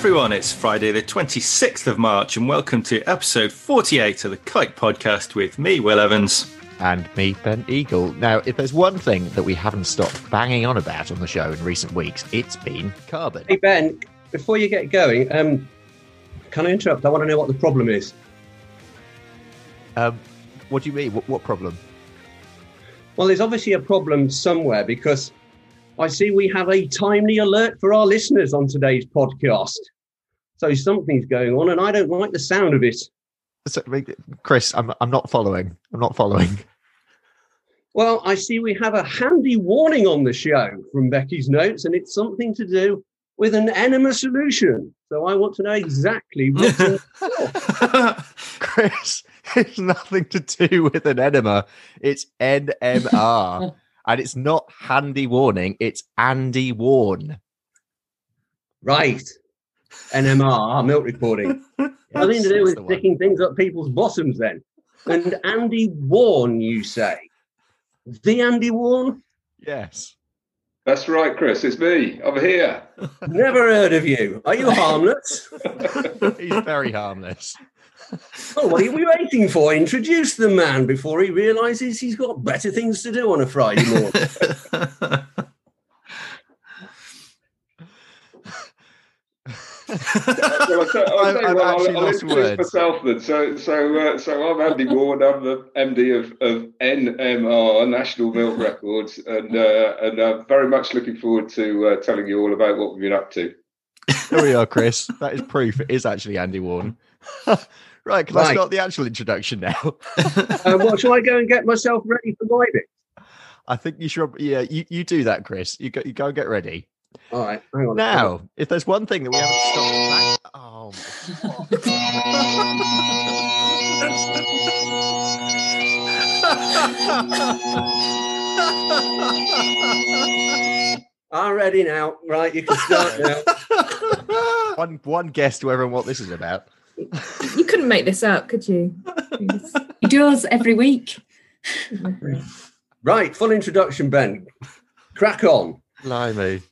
Hello, everyone. It's Friday, the 26th of March, and welcome to episode 48 of the Kite Podcast with me, Will Evans. And me, Ben Eagle. Now, if there's one thing that we haven't stopped banging on about on the show in recent weeks, it's been carbon. Hey, Ben, before you get going, um, can I interrupt? I want to know what the problem is. Um, what do you mean? What, what problem? Well, there's obviously a problem somewhere because I see we have a timely alert for our listeners on today's podcast. So something's going on, and I don't like the sound of it. So, Chris, I'm I'm not following. I'm not following. Well, I see we have a handy warning on the show from Becky's notes, and it's something to do with an enema solution. So I want to know exactly what's in Chris, it's nothing to do with an enema. It's NMR. and it's not handy warning, it's Andy Warne. Right. NMR, milk recording. Nothing to do with sticking things up people's bottoms then. And Andy Warne, you say? The Andy Warne? Yes. That's right, Chris. It's me. I'm here. Never heard of you. Are you harmless? He's very harmless. Oh, what are we waiting for? Introduce the man before he realizes he's got better things to do on a Friday morning. well, I'll, I'll, I'll, I'll introduce myself then. So, so, uh, so I'm Andy Warne. I'm the MD of, of NMR, National Milk Records, and uh, and I'm very much looking forward to uh, telling you all about what we've been up to. There we are, Chris. That is proof. It is actually Andy Warne. right, can right. I start the actual introduction now? uh, what shall I go and get myself ready for my bit? I think you should. Yeah, you, you do that, Chris. You go. You go and get ready. All right. Hang on. Now, if there's one thing that we haven't stopped back. Oh. I'm ready now. Right, you can start now. one one guess to everyone what this is about. You couldn't make this up, could you? he does every week. right, full introduction, Ben. Crack on. Blimey.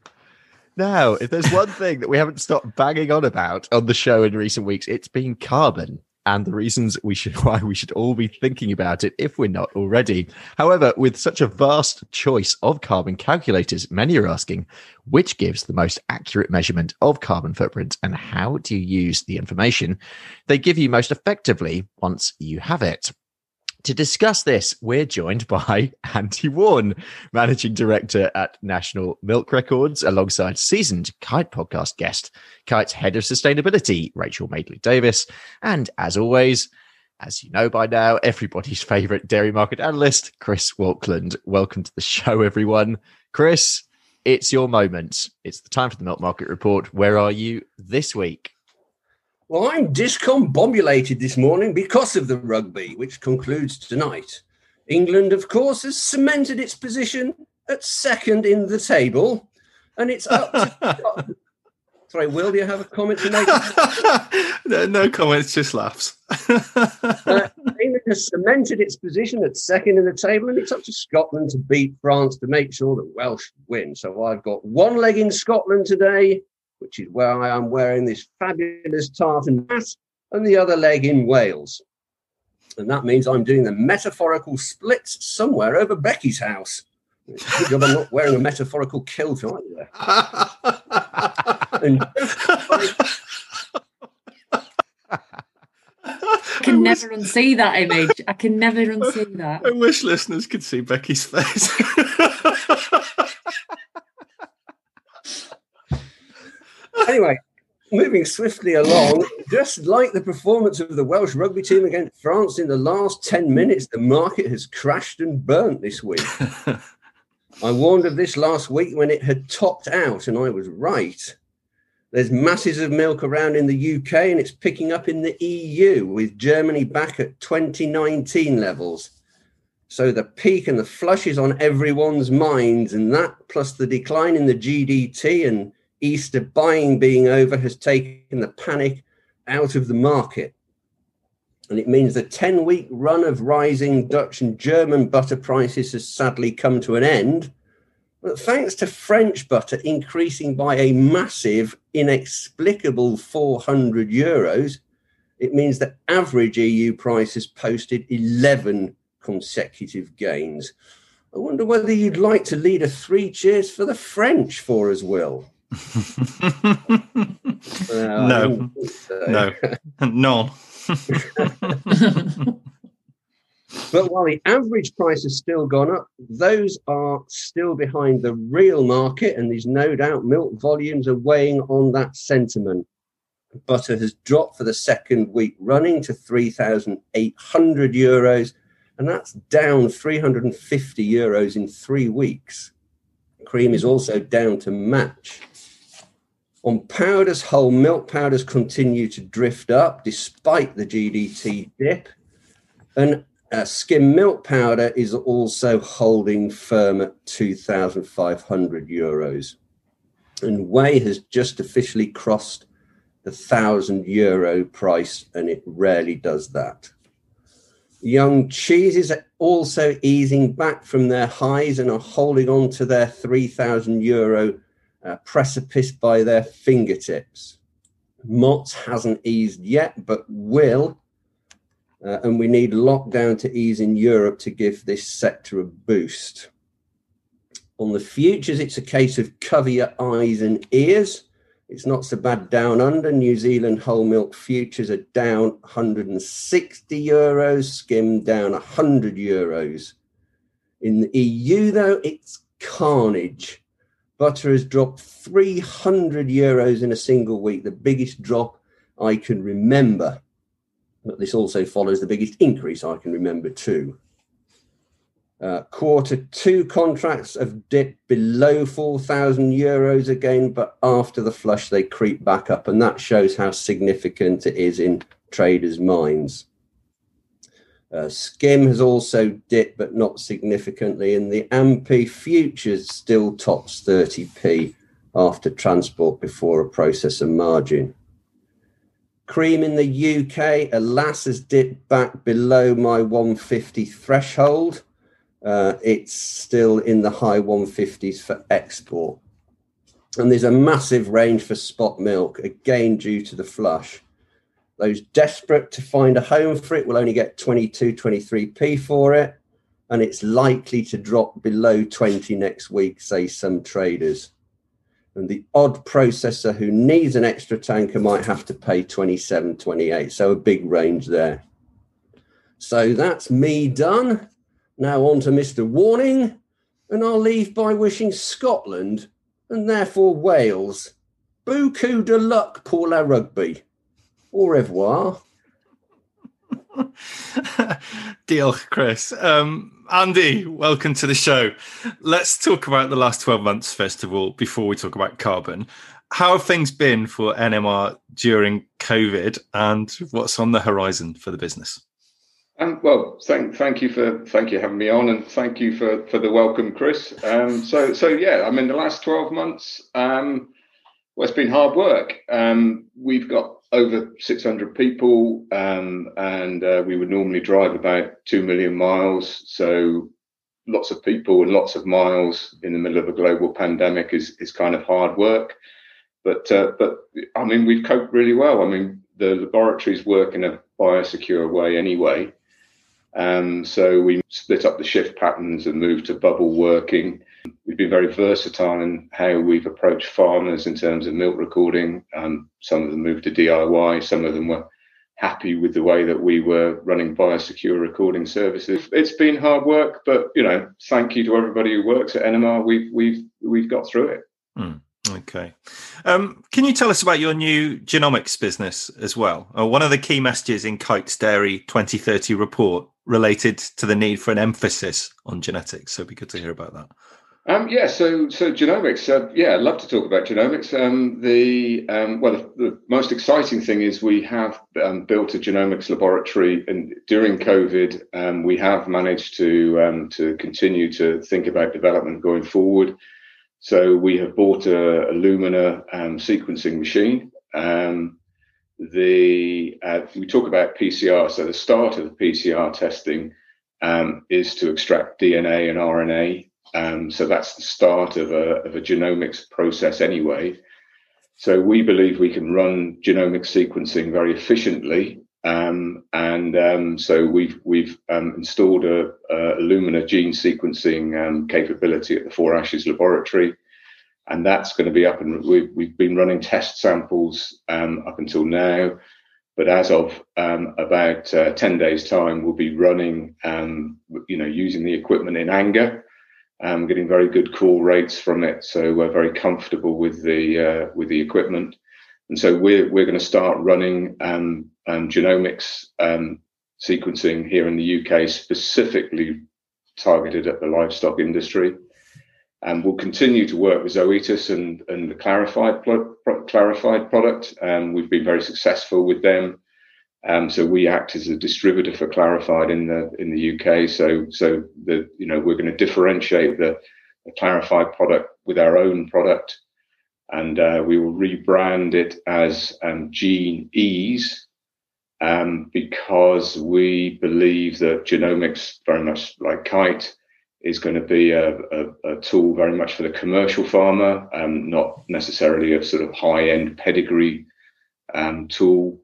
Now, if there's one thing that we haven't stopped banging on about on the show in recent weeks, it's been carbon and the reasons we should why we should all be thinking about it if we're not already. However, with such a vast choice of carbon calculators, many are asking which gives the most accurate measurement of carbon footprint and how do you use the information they give you most effectively once you have it. To discuss this, we're joined by Andy Warne, Managing Director at National Milk Records, alongside seasoned Kite podcast guest, Kite's Head of Sustainability, Rachel Madeley Davis, and as always, as you know by now, everybody's favorite dairy market analyst, Chris Walkland. Welcome to the show, everyone. Chris, it's your moment. It's the time for the Milk Market Report. Where are you this week? Well, I'm discombobulated this morning because of the rugby, which concludes tonight. England, of course, has cemented its position at second in the table, and it's up to. Sorry, Will, do you have a comment to make? no, no comments, just laughs. uh, England has cemented its position at second in the table, and it's up to Scotland to beat France to make sure that Welsh win. So I've got one leg in Scotland today, which is where I am wearing this fabulous tartan hat, and the other leg in Wales. And that means I'm doing the metaphorical splits somewhere over Becky's house. Good job I'm not wearing a metaphorical kilt either. and I can never unsee that image. I can never unsee that. I wish listeners could see Becky's face. anyway, moving swiftly along, just like the performance of the Welsh rugby team against France in the last 10 minutes, the market has crashed and burnt this week. I warned of this last week when it had topped out, and I was right. There's masses of milk around in the UK, and it's picking up in the EU, with Germany back at 2019 levels. So the peak and the flush is on everyone's minds, and that plus the decline in the GDT and Easter buying being over has taken the panic out of the market. And it means the 10 week run of rising Dutch and German butter prices has sadly come to an end. But thanks to French butter increasing by a massive, inexplicable 400 euros, it means that average EU prices posted 11 consecutive gains. I wonder whether you'd like to lead a three cheers for the French for us, Will. No, so. no, none. but while the average price has still gone up, those are still behind the real market, and there's no doubt milk volumes are weighing on that sentiment. Butter has dropped for the second week running to 3,800 euros, and that's down 350 euros in three weeks. Cream is also down to match. On powders, whole milk powders continue to drift up despite the GDT dip. And uh, skim milk powder is also holding firm at 2,500 euros. And whey has just officially crossed the 1,000 euro price, and it rarely does that. Young cheeses are also easing back from their highs and are holding on to their 3,000 euro uh, precipice by their fingertips. Mott's hasn't eased yet, but will. Uh, and we need lockdown to ease in Europe to give this sector a boost. On the futures, it's a case of cover your eyes and ears. It's not so bad down under. New Zealand whole milk futures are down 160 euros, skim down 100 euros. In the EU, though, it's carnage. Butter has dropped 300 euros in a single week, the biggest drop I can remember. But this also follows the biggest increase I can remember, too. Uh, quarter two contracts have dipped below 4,000 euros again, but after the flush, they creep back up. And that shows how significant it is in traders' minds. Uh, Skim has also dipped, but not significantly. And the AMP futures still tops 30p after transport before a processor margin. Cream in the UK, alas, has dipped back below my 150 threshold uh, it's still in the high 150s for export. And there's a massive range for spot milk, again due to the flush. Those desperate to find a home for it will only get 22, 23p for it. And it's likely to drop below 20 next week, say some traders. And the odd processor who needs an extra tanker might have to pay 27, 28. So a big range there. So that's me done. Now on to Mr. Warning, and I'll leave by wishing Scotland and therefore Wales beaucoup de luck pour la rugby. Au revoir. Deal, Chris. Um, Andy, welcome to the show. Let's talk about the last 12 months, first of all, before we talk about carbon. How have things been for NMR during COVID and what's on the horizon for the business? Um, well, thank thank you for thank you having me on, and thank you for for the welcome, Chris. Um, so so yeah, I mean the last twelve months, um, well, it's been hard work. Um, we've got over six hundred people, um, and uh, we would normally drive about two million miles. So lots of people and lots of miles in the middle of a global pandemic is is kind of hard work. But uh, but I mean we've coped really well. I mean the laboratories work in a biosecure way anyway. Um, so we split up the shift patterns and moved to bubble working. We've been very versatile in how we've approached farmers in terms of milk recording. Um, some of them moved to DIY, some of them were happy with the way that we were running biosecure recording services. It's been hard work, but you know, thank you to everybody who works at NMR. We've we've we've got through it. Mm. Okay. Um, can you tell us about your new genomics business as well? Uh, one of the key messages in Kite's Dairy 2030 report related to the need for an emphasis on genetics. So it'd be good to hear about that. Um, yeah, so so genomics. Uh, yeah, I'd love to talk about genomics. Um, the um, well, the, the, most exciting thing is we have um, built a genomics laboratory, and during COVID, um, we have managed to um, to continue to think about development going forward. So we have bought a, a Illumina um, sequencing machine. The uh, we talk about PCR. So the start of the PCR testing um, is to extract DNA and RNA Um, so that's the start of a, of a genomics process anyway. So we believe we can run genomic sequencing very efficiently. Um, and um, so we've we've um, installed a, a, Illumina gene sequencing um, capability at the Four Ashes laboratory, and that's going to be up and we've, we've been running test samples um, up until now. But as of um, about uh, ten days' time, we'll be running, you know, using the equipment in anger um, getting very good call rates from it. So we're very comfortable with the uh, with the equipment, and so we're we're going to start running um, um, genomics um, sequencing here in the UK, specifically targeted at the livestock industry. And we'll continue to work with Zoetis and, and the Clarifide pro- Clarifide product. Um, we've been very successful with them um, so we act as a distributor for Clarifide in the in the UK. So so the you know we're going to differentiate the, the Clarifide product with our own product, and uh, we will rebrand it as um, Gene Ease. Um, because we believe that genomics, very much like Kite, is going to be a, a, a tool very much for the commercial farmer, um, not necessarily a sort of high end pedigree um, tool.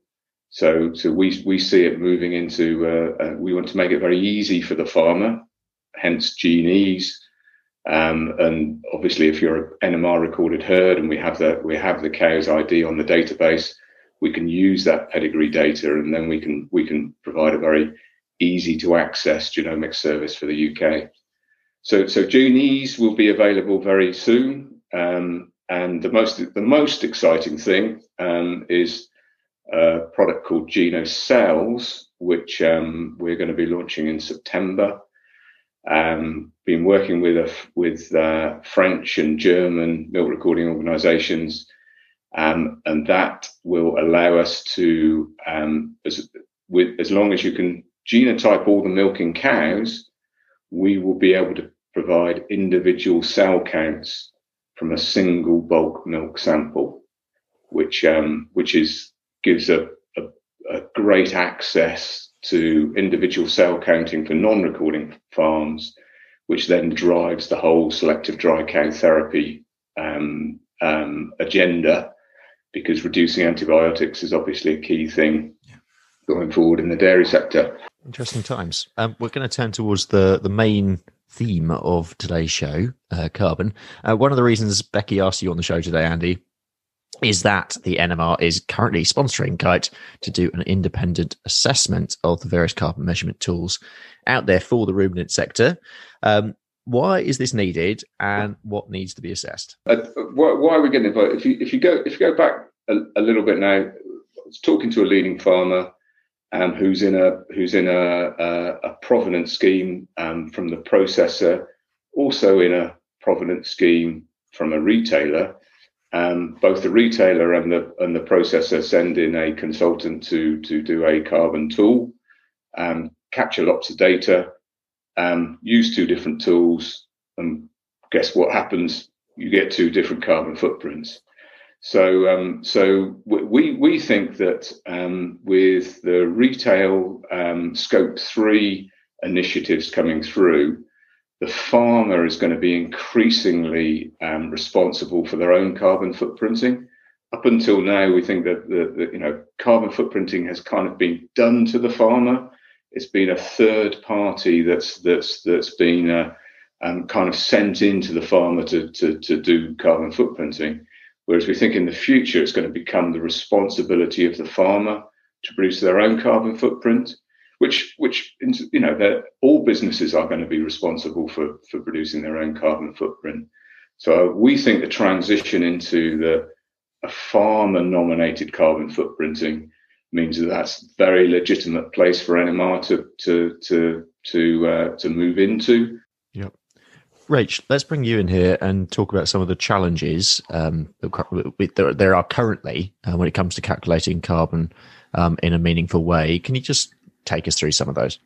So, so we we see it moving into. Uh, uh, we want to make it very easy for the farmer, hence Gene Ease. Um, and obviously, if you're an NMR recorded herd, and we have the we have the cow's ID on the database, we can use that pedigree data, and then we can we can provide a very easy to access genomic service for the UK. So, so Ease will be available very soon. Um, and the most the most exciting thing um, is a product called GenoCells, which um, we're going to be launching in September. Um, been working with a, with uh, French and German milk recording organisations, um, and that will allow us to, um, as with as long as you can genotype all the milking cows, we will be able to provide individual cell counts from a single bulk milk sample, which um, which is gives a, a, a great access to individual cell counting for non-recording farms, which then drives the whole selective dry cow therapy um, um, agenda, because reducing antibiotics is obviously a key thing going forward in the dairy sector. Interesting times. Um, we're going to turn towards the the main theme of today's show, uh, carbon. Uh, one of the reasons Becky asked you on the show today, Andy, is that the NMR is currently sponsoring Kite to do an independent assessment of the various carbon measurement tools out there for the ruminant sector. Um, why is this needed, and what needs to be assessed? Uh, why, why, are we getting involved? If you if you go if you go back a, a little bit now, I was talking to a leading farmer um, who's in a who's in a, a, a provenance scheme um, from the processor, also in a provenance scheme from a retailer um, both the retailer and the and the processor send in a consultant to to do a carbon tool, um, capture lots of data, um, use two different tools, and guess what happens? You get two different carbon footprints. So um, so we we think that um, with the retail um, scope three initiatives coming through, the farmer is going to be increasingly um, responsible for their own carbon footprinting. Up until now, we think that the, the, you know carbon footprinting has kind of been done to the farmer. It's been a third party that's that's that's been uh, um, kind of sent into the farmer to, to to do carbon footprinting. Whereas we think in the future it's going to become the responsibility of the farmer to produce their own carbon footprint which which you know all businesses are going to be responsible for for producing their own carbon footprint. So we think the transition into the a farmer nominated carbon footprinting means that that's a very legitimate place for NMR to to to to uh, to move into. Rach, let's bring you in here and talk about some of the challenges um, that there are currently uh, when it comes to calculating carbon um, in a meaningful way. Can you just take us through some of those.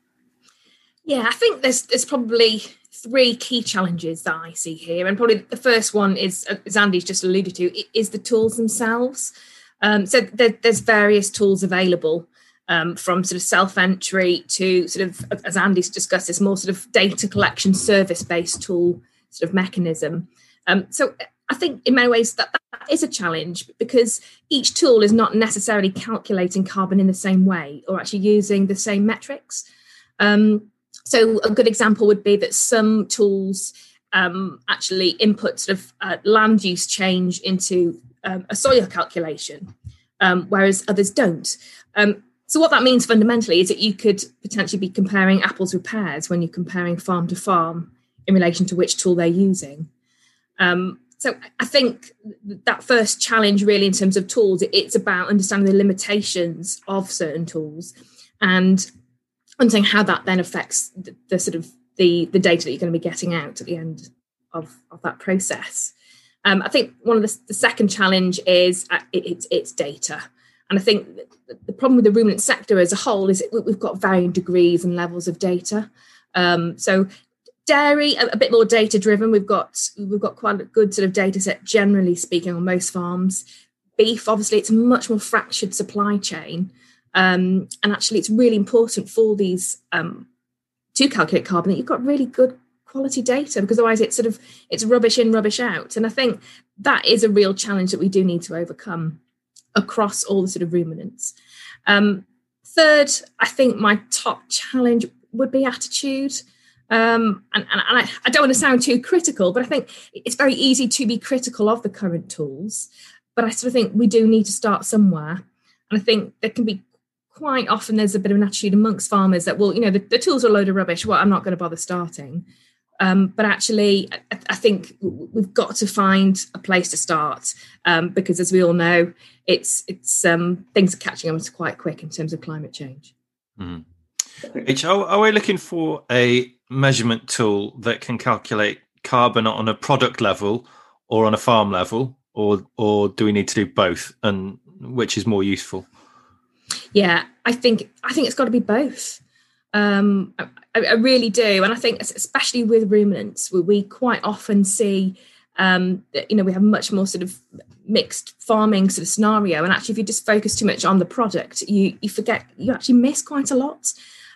Yeah, I think there's there's probably three key challenges that I see here, and probably the first one is, as Andy's just alluded to, is the tools themselves. Um, so there, there's various tools available, um, from sort of self entry to sort of, as Andy's discussed, this more sort of data collection service based tool sort of mechanism. Um, so I think in many ways that, that is a challenge because each tool is not necessarily calculating carbon in the same way or actually using the same metrics. Um, so a good example would be that some tools um, actually input sort of uh, land use change into um, a soil calculation, um, whereas others don't. Um, so what that means fundamentally is that you could potentially be comparing apples with pears when you're comparing farm to farm in relation to which tool they're using. Um, so I think that first challenge, really, in terms of tools, it's about understanding the limitations of certain tools and understanding how that then affects the, the sort of the the data that you're going to be getting out at the end of, of that process. Um, I think one of the, the second challenge is uh, it, it's it's data, and I think the problem with the ruminant sector as a whole is we've got varying degrees and levels of data. Um, so dairy a, a, bit more data driven we've got we've got quite a good sort of data set generally speaking on most farms. Beef obviously it's a much more fractured supply chain. Um, and actually it's really important for these um, to calculate carbon that you've got really good quality data because otherwise it's sort of it's rubbish in rubbish out. And i think that is a real challenge that we do need to overcome across all the sort of ruminants um, third i think my top challenge would be attitude um, and, and, and I, I, don't want to sound too critical, but I think it's very easy to be critical of the current tools. But I sort of think we do need to start somewhere. And I think there can be quite often there's a bit of an attitude amongst farmers that, well, you know, the, the tools are a load of rubbish. Well, I'm not going to bother starting. Um, but actually, I, I, think we've got to find a place to start um, because, as we all know, it's it's um, things are catching us quite quick in terms of climate change. Mm. H, are, are we looking for a measurement tool that can calculate carbon on a product level or on a farm level, or or do we need to do both? And which is more useful? Yeah, I think I think it's got to be both. Um, I, I, really do, and I think especially with ruminants, we, we quite often see um, that you know we have much more sort of mixed farming sort of scenario, and actually, if you just focus too much on the product, you you forget you actually miss quite a lot.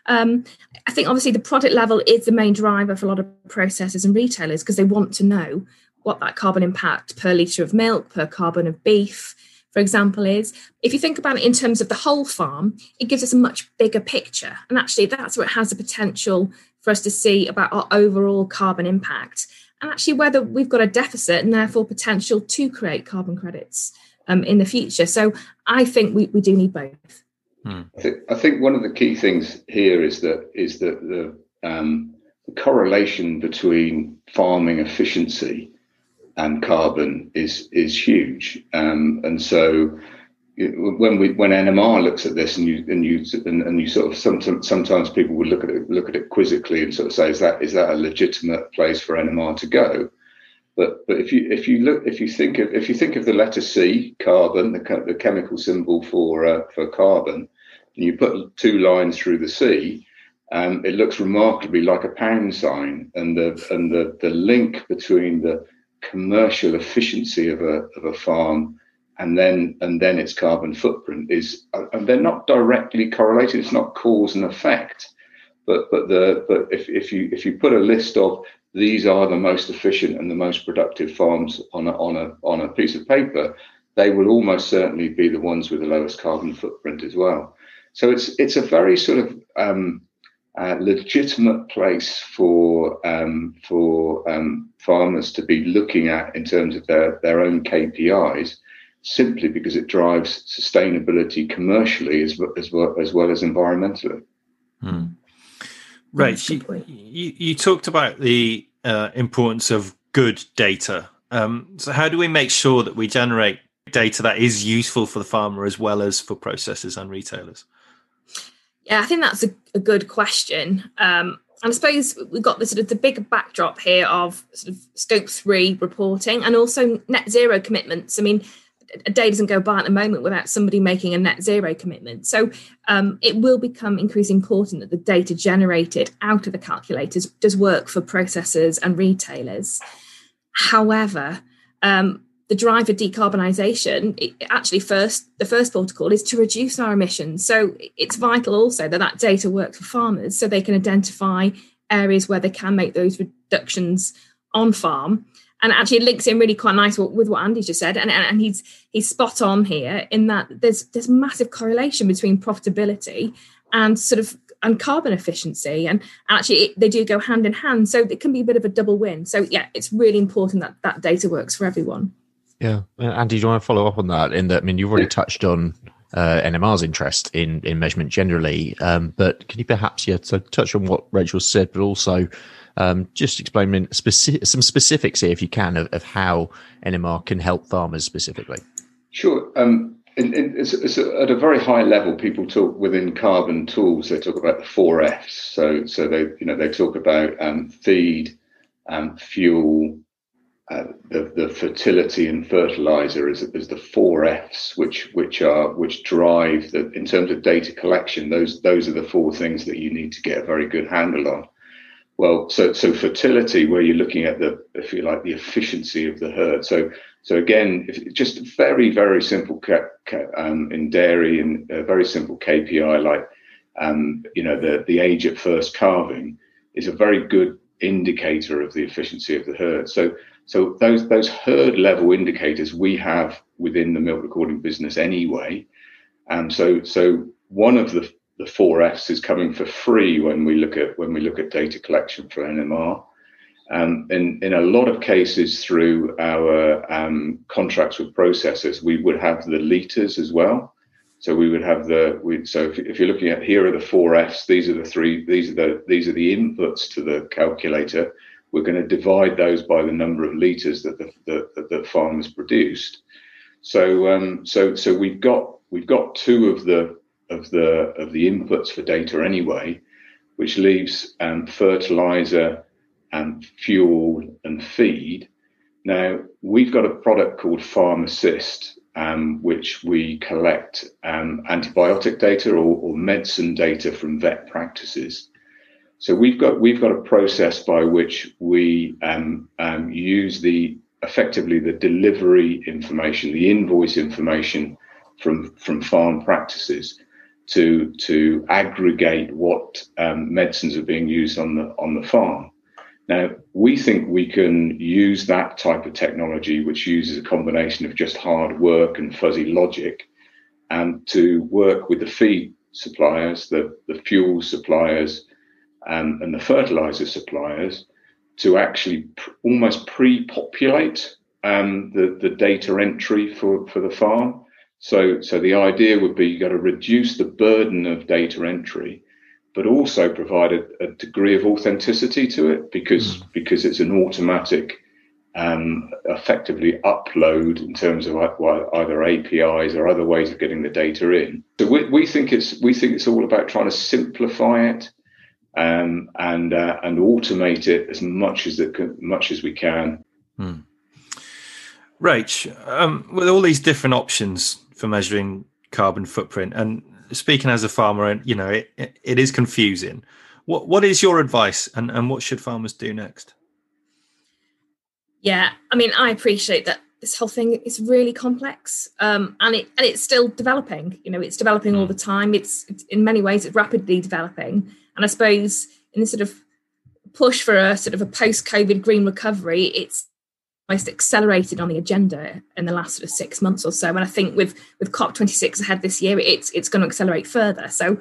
Um, I think obviously the product level is the main driver for a lot of processors and retailers because they want to know what that carbon impact per litre of milk, per carbon of beef, for example, is. If you think about it in terms of the whole farm, it gives us a much bigger picture. And actually, that's where it has the potential for us to see about our overall carbon impact and actually whether we've got a deficit and therefore potential to create carbon credits um, in the future. So I think we, we do need both. Hmm. I, think, I think one of the key things here is that is that the, um, the correlation between farming efficiency and carbon is is huge, um, and so when we when NMR looks at this and you and you and, and you sort of sometimes sometimes people would look at it look at it quizzically and sort of say is that is that a legitimate place for NMR to go? But but if you if you look if you think of if you think of the letter C carbon the, the chemical symbol for uh, for carbon and you put two lines through the C, um, it looks remarkably like a pound sign, and the and the the link between the commercial efficiency of a of a farm and then and then its carbon footprint is and they're not directly correlated. It's not cause and effect, but but the but if if you if you put a list of these are the most efficient and the most productive farms on a on a on a piece of paper, they will almost certainly be the ones with the lowest carbon footprint as well. So it's it's a very sort of um, uh, legitimate place for um, for um, farmers to be looking at in terms of their their own KPIs, simply because it drives sustainability commercially as as well as, well as environmentally. Hmm. Right. You, you, you, talked about the uh, importance of good data. Um, so, how do we make sure that we generate data that is useful for the farmer as well as for processors and retailers? Yeah, I think that's a, a good question. Um, and I suppose we've got the sort of the bigger backdrop here of sort of scope three reporting and also net zero commitments. I mean, a day doesn't go by at the moment without somebody making a net zero commitment. So um, it will become increasingly important that the data generated out of the calculators does work for processors and retailers. However, um, the drive for decarbonisation, actually, first the first protocol is to reduce our emissions. So it's vital also that that data works for farmers, so they can identify areas where they can make those reductions on farm and actually it links in really quite nice with what Andy just said, and, and, and he's he's spot on here in that there's there's massive correlation between profitability and sort of and carbon efficiency, and actually it, they do go hand in hand. So it can be a bit of a double win. So yeah, it's really important that that data works for everyone. Yeah, Andy, do you want to follow up on that? In that, I mean, you've already touched on uh, NMR's interest in in measurement generally, um, but can you perhaps yeah, so touch on what Rachel said, but also um, just explain specific, some specifics here, if you can, of, of, how NMR can help farmers specifically. Sure. Um, in, in, it's, it's at a very high level, people talk within carbon tools. They talk about the four Fs. So, so they, you know, they talk about um, feed, um, fuel, uh, the, the fertility and fertilizer is, as the four Fs, which which are which drive the in terms of data collection. Those those are the four things that you need to get a very good handle on. Well, so so fertility, where you're looking at the, if you like, the efficiency of the herd. So so again, if, just very very simple ca- ca- um, in dairy and a very simple KPI like um, you know the the age at first calving is a very good indicator of the efficiency of the herd. So so those those herd level indicators we have within the milk recording business anyway. And so so one of the the four Fs is coming for free when we look at when we look at data collection for NMR. Um, in, in a lot of cases, through our um, contracts with processors, we would have the liters as well. So we would have the we, so if, if, you're looking at here are the four Fs. These are the three. These are the these are the inputs to the calculator. We're going to divide those by the number of liters that the that the farmers produced. So um, so so we've got we've got two of the of the of the inputs for data anyway, which leaves um, fertilizer and fuel and feed. Now we've got a product called Farm Assist, um, which we collect um, antibiotic data or, or, medicine data from vet practices. So we've got we've got a process by which we um, um, use the effectively the delivery information, the invoice information from from farm practices to to aggregate what um, medicines are being used on the on the farm. Now we think we can use that type of technology, which uses a combination of just hard work and fuzzy logic, and to work with the feed suppliers, the the fuel suppliers, um, and the fertilizer suppliers to actually pr- almost pre-populate um, the the data entry for for the farm so, so the idea would be you've got to reduce the burden of data entry, but also provide a, a degree of authenticity to it because mm. because it's an automatic, um, effectively upload in terms of either APIs or other ways of getting the data in. So we, we think it's we think it's all about trying to simplify it um, and uh, and automate it as much as it can, much as we can. Mm. Rach, um, with all these different options for measuring carbon footprint. And speaking as a farmer, and you know, it, it, it is confusing. What what is your advice, and and what should farmers do next? Yeah, I mean, I appreciate that this whole thing is really complex, um, and it and it's still developing. You know, it's developing mm. all hmm. the time. It's, it's in many ways it's rapidly developing, and I suppose in this sort of push for a sort of a post-COVID green recovery, it's most accelerated on the agenda in the last sort of six months or so. And I think with with COP26 ahead this year, it's it's going to accelerate further. So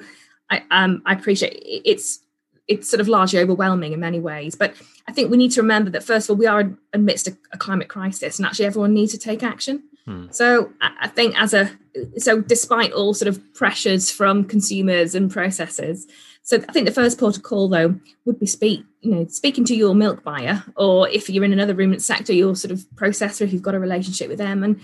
I um I appreciate it's it's sort of largely overwhelming in many ways. But I think we need to remember that first of all, we are amidst a, a climate crisis, and actually everyone needs to take action. Hmm. So I think as a so despite all sort of pressures from consumers and processors, so I think the first port of call though would be speak, you know, speaking to your milk buyer, or if you're in another ruminant sector, your sort of processor, if you've got a relationship with them, and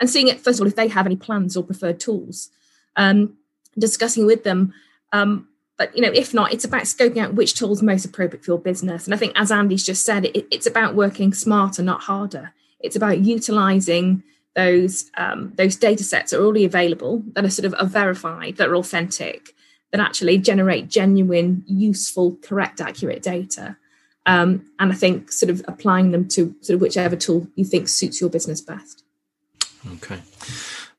and seeing it first of all if they have any plans or preferred tools, um, discussing with them. Um, but you know, if not, it's about scoping out which tools most appropriate for your business. And I think, as Andy's just said, it, it's about working smarter, not harder. It's about utilizing those um, those data sets that are already available, that are sort of are verified, that are authentic, that actually generate genuine, useful, correct, accurate data. Um, and I think sort of applying them to sort of whichever tool you think suits your business best. Okay.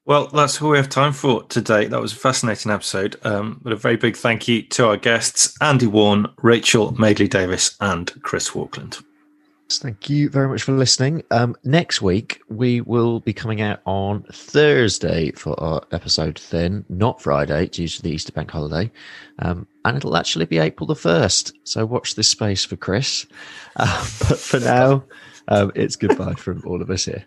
Well, that's all we have time for today. That was a fascinating episode. Um, but a very big thank you to our guests, Andy Warne, Rachel Madeley Davis, and Chris Walkland. Thank you very much for listening. Um, next week, we will be coming out on Thursday for our episode then, not Friday, due to the Easter bank holiday. Um, and it'll actually be April the 1st. So watch this space for Chris. Uh, but for now, um, it's goodbye from all of us here.